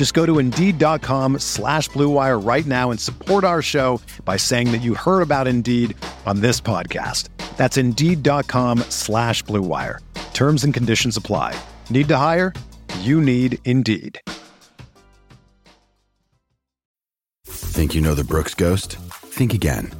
Just go to Indeed.com slash BlueWire right now and support our show by saying that you heard about Indeed on this podcast. That's Indeed.com slash BlueWire. Terms and conditions apply. Need to hire? You need Indeed. Think you know the Brooks Ghost? Think again.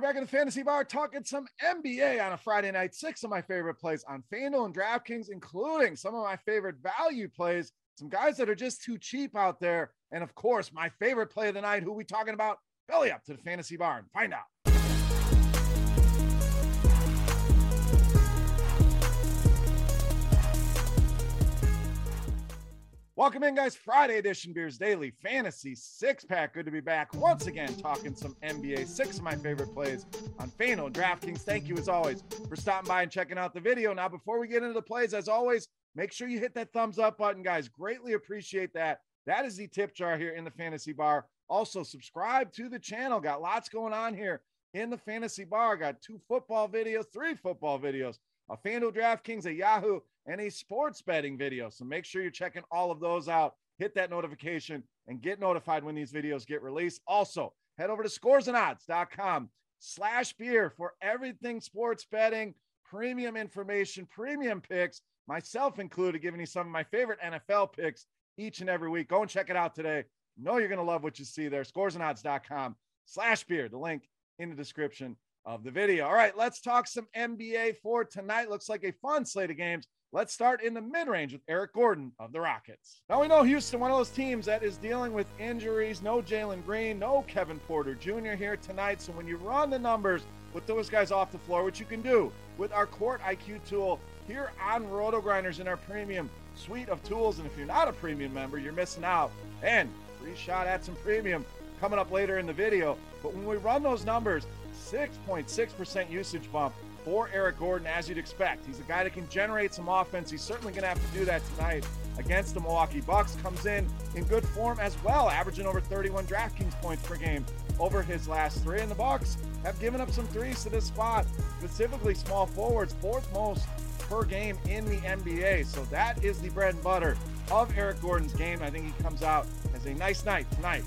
Back in the fantasy bar talking some NBA on a Friday night. Six of my favorite plays on FanDuel and DraftKings, including some of my favorite value plays, some guys that are just too cheap out there. And of course, my favorite play of the night, who we talking about? Belly up to the fantasy bar and find out. Welcome in, guys. Friday edition Beers Daily Fantasy Six Pack. Good to be back once again talking some NBA. Six of my favorite plays on and DraftKings. Thank you, as always, for stopping by and checking out the video. Now, before we get into the plays, as always, make sure you hit that thumbs up button, guys. Greatly appreciate that. That is the tip jar here in the fantasy bar. Also, subscribe to the channel. Got lots going on here in the fantasy bar. Got two football videos, three football videos, a FanDuel DraftKings, a Yahoo, and a sports betting video. So make sure you're checking all of those out. Hit that notification and get notified when these videos get released. Also, head over to scoresandodds.com slash beer for everything sports betting, premium information, premium picks, myself included, giving you some of my favorite NFL picks each and every week. Go and check it out today. Know you're going to love what you see there. Scoresandodds.com slash beer. The link in the description of the video. All right, let's talk some NBA for tonight. Looks like a fun slate of games. Let's start in the mid range with Eric Gordon of the Rockets. Now we know Houston, one of those teams that is dealing with injuries. No Jalen Green, no Kevin Porter Jr. here tonight. So when you run the numbers with those guys off the floor, which you can do with our Court IQ tool here on RotoGrinders in our premium suite of tools. And if you're not a premium member, you're missing out. And free shot at some premium coming up later in the video. But when we run those numbers, 6.6% usage bump for Eric Gordon, as you'd expect. He's a guy that can generate some offense. He's certainly going to have to do that tonight against the Milwaukee Bucks. Comes in in good form as well, averaging over 31 DraftKings points per game over his last three. And the Bucks have given up some threes to this spot, specifically small forwards, fourth most per game in the NBA. So that is the bread and butter of Eric Gordon's game. I think he comes out as a nice night tonight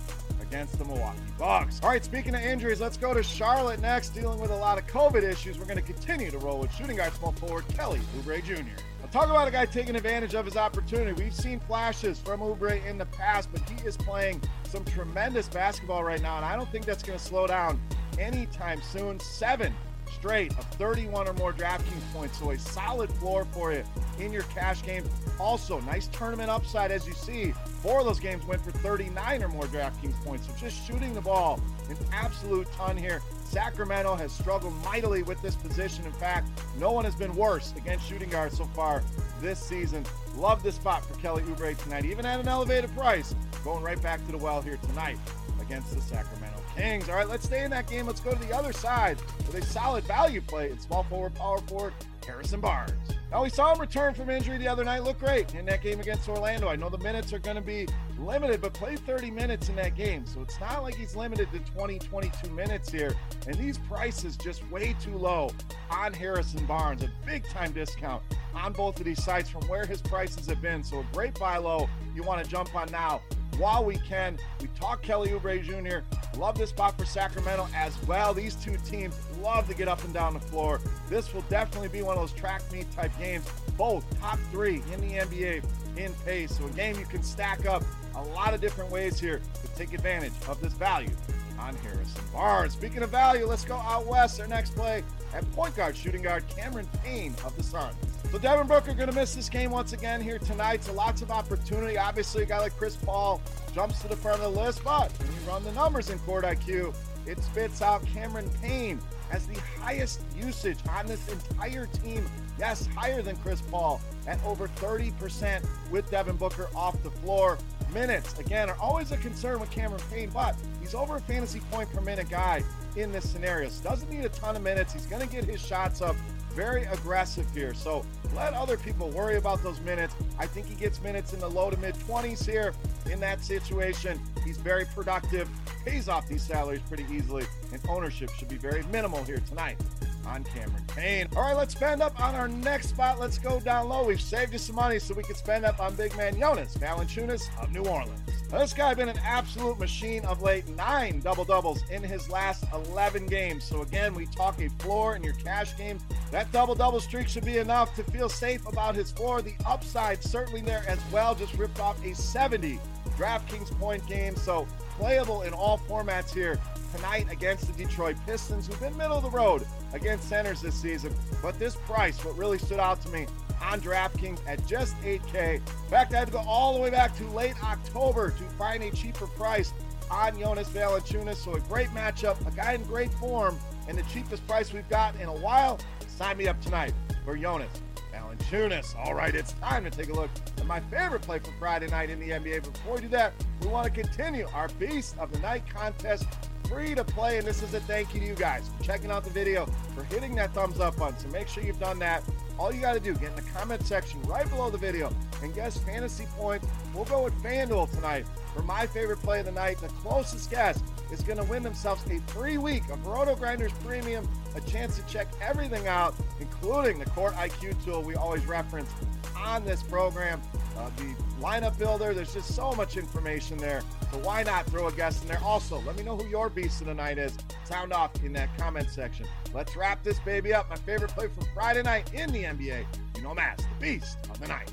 against the Milwaukee Bucks. All right, speaking of injuries, let's go to Charlotte next, dealing with a lot of COVID issues. We're going to continue to roll with shooting guard small forward Kelly Oubre Jr. I'll talk about a guy taking advantage of his opportunity. We've seen flashes from Oubre in the past, but he is playing some tremendous basketball right now, and I don't think that's going to slow down anytime soon. Seven straight of 31 or more DraftKings points. So a solid floor for you in your cash game. Also, nice tournament upside as you see. Four of those games went for 39 or more DraftKings points. So just shooting the ball an absolute ton here. Sacramento has struggled mightily with this position. In fact, no one has been worse against shooting guards so far this season. Love this spot for Kelly Oubre tonight, even at an elevated price. Going right back to the well here tonight against the Sacramento Kings. All right, let's stay in that game. Let's go to the other side with a solid value play in small forward, power forward, Harrison Barnes. Oh, now, we saw him return from injury the other night, look great in that game against Orlando. I know the minutes are going to be limited, but played 30 minutes in that game. So it's not like he's limited to 20, 22 minutes here. And these prices just way too low on Harrison Barnes. A big time discount on both of these sites from where his prices have been. So a great buy low you want to jump on now while we can. We talk Kelly Oubre Jr. Love this spot for Sacramento as well. These two teams love to get up and down the floor. This will definitely be one of those track meet type games. Both top three in the NBA in pace. So a game you can stack up a lot of different ways here to take advantage of this value on Harrison Barnes. Speaking of value, let's go out west. Our next play at point guard, shooting guard Cameron Payne of the Suns. So Devin Booker going to miss this game once again here tonight. So lots of opportunity. Obviously, a guy like Chris Paul jumps to the front of the list, but when you run the numbers in Court IQ, it spits out Cameron Payne as the highest usage on this entire team. Yes, higher than Chris Paul at over 30% with Devin Booker off the floor. Minutes, again, are always a concern with Cameron Payne, but he's over a fantasy point per minute guy in this scenario. So doesn't need a ton of minutes. He's going to get his shots up very aggressive here. So let other people worry about those minutes. I think he gets minutes in the low to mid 20s here in that situation. He's very productive, pays off these salaries pretty easily, and ownership should be very minimal here tonight on Cameron Payne. All right, let's spend up on our next spot. Let's go down low. We've saved you some money so we can spend up on big man Jonas Valanciunas of New Orleans. Now, this guy been an absolute machine of late. Nine double doubles in his last 11 games. So again, we talk a floor in your cash game. That double double streak should be enough to feel safe about his floor. The upside certainly there as well. Just ripped off a 70 DraftKings point game. So playable in all formats here tonight against the Detroit Pistons, who've been middle of the road against centers this season. But this price, what really stood out to me on DraftKings at just 8K. In fact, I had to go all the way back to late October to find a cheaper price on Jonas Valanciunas. So a great matchup, a guy in great form, and the cheapest price we've got in a while. Sign me up tonight for Jonas Valanciunas. All right, it's time to take a look at my favorite play for Friday night in the NBA. Before we do that, we want to continue our Beast of the Night contest free to play. And this is a thank you to you guys for checking out the video, for hitting that thumbs up button. So make sure you've done that. All you got to do, get in the comment section right below the video and guess fantasy points. We'll go with FanDuel tonight for my favorite play of the night. The closest guess is going to win themselves a free week of RotoGrinders Premium, a chance to check everything out, including the Court IQ tool we always reference on this program. Uh, the lineup builder, there's just so much information there. So why not throw a guest in there? Also, let me know who your beast of the night is. Sound off in that comment section. Let's wrap this baby up. My favorite play from Friday night in the NBA. You know, Mass, the beast of the night.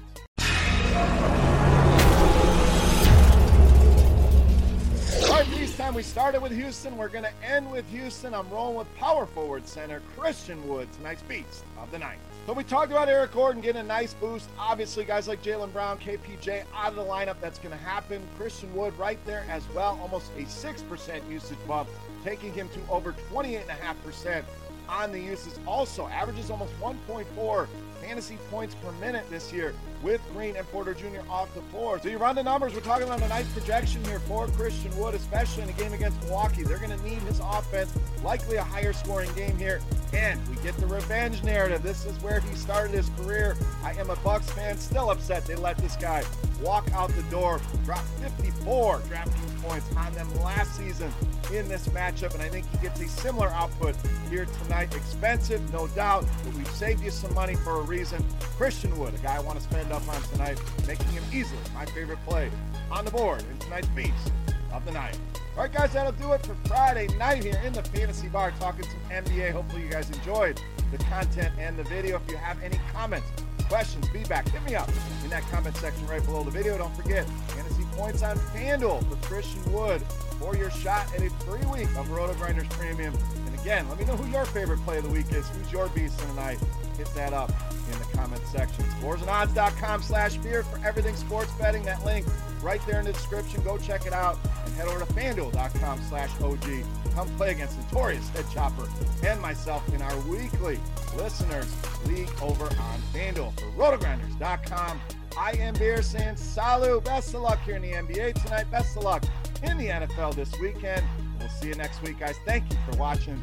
All right, this time we started with Houston. We're going to end with Houston. I'm rolling with power forward center Christian Wood, tonight's beast of the night. So we talked about Eric Gordon getting a nice boost. Obviously, guys like Jalen Brown, KPJ out of the lineup. That's going to happen. Christian Wood right there as well. Almost a 6% usage bump, taking him to over 28.5% on the uses. Also, averages almost 1.4 fantasy points per minute this year with Green and Porter Jr. off the floor. So you run the numbers, we're talking about a nice projection here for Christian Wood, especially in a game against Milwaukee. They're going to need his offense, likely a higher scoring game here. And we get the revenge narrative. This is where he started his career. I am a Bucks fan, still upset they let this guy walk out the door, drop 54 DraftKings points on them last season in this matchup. And I think he gets a similar output here tonight. Expensive, no doubt, but we've saved you some money for a reason. Christian Wood, a guy I want to spend up on tonight, making him easily my favorite play on the board in tonight's Beast of the Night. All right, guys, that'll do it for Friday night here in the Fantasy Bar, talking some NBA. Hopefully, you guys enjoyed the content and the video. If you have any comments, questions, feedback, hit me up in that comment section right below the video. Don't forget, fantasy points on FanDuel for Christian Wood for your shot at a free week of RotoGrinders Premium. And again, let me know who your favorite play of the week is. Who's your beast tonight? Hit that up in the comment section. Scoresandodds.com slash beer for everything sports betting. That link right there in the description. Go check it out and head over to fanduel.com slash OG. Come play against Notorious Head Chopper and myself in our weekly listeners league over on FanDuel for rotogrinders.com. I am Beer saying salut. Best of luck here in the NBA tonight. Best of luck in the NFL this weekend. We'll see you next week, guys. Thank you for watching.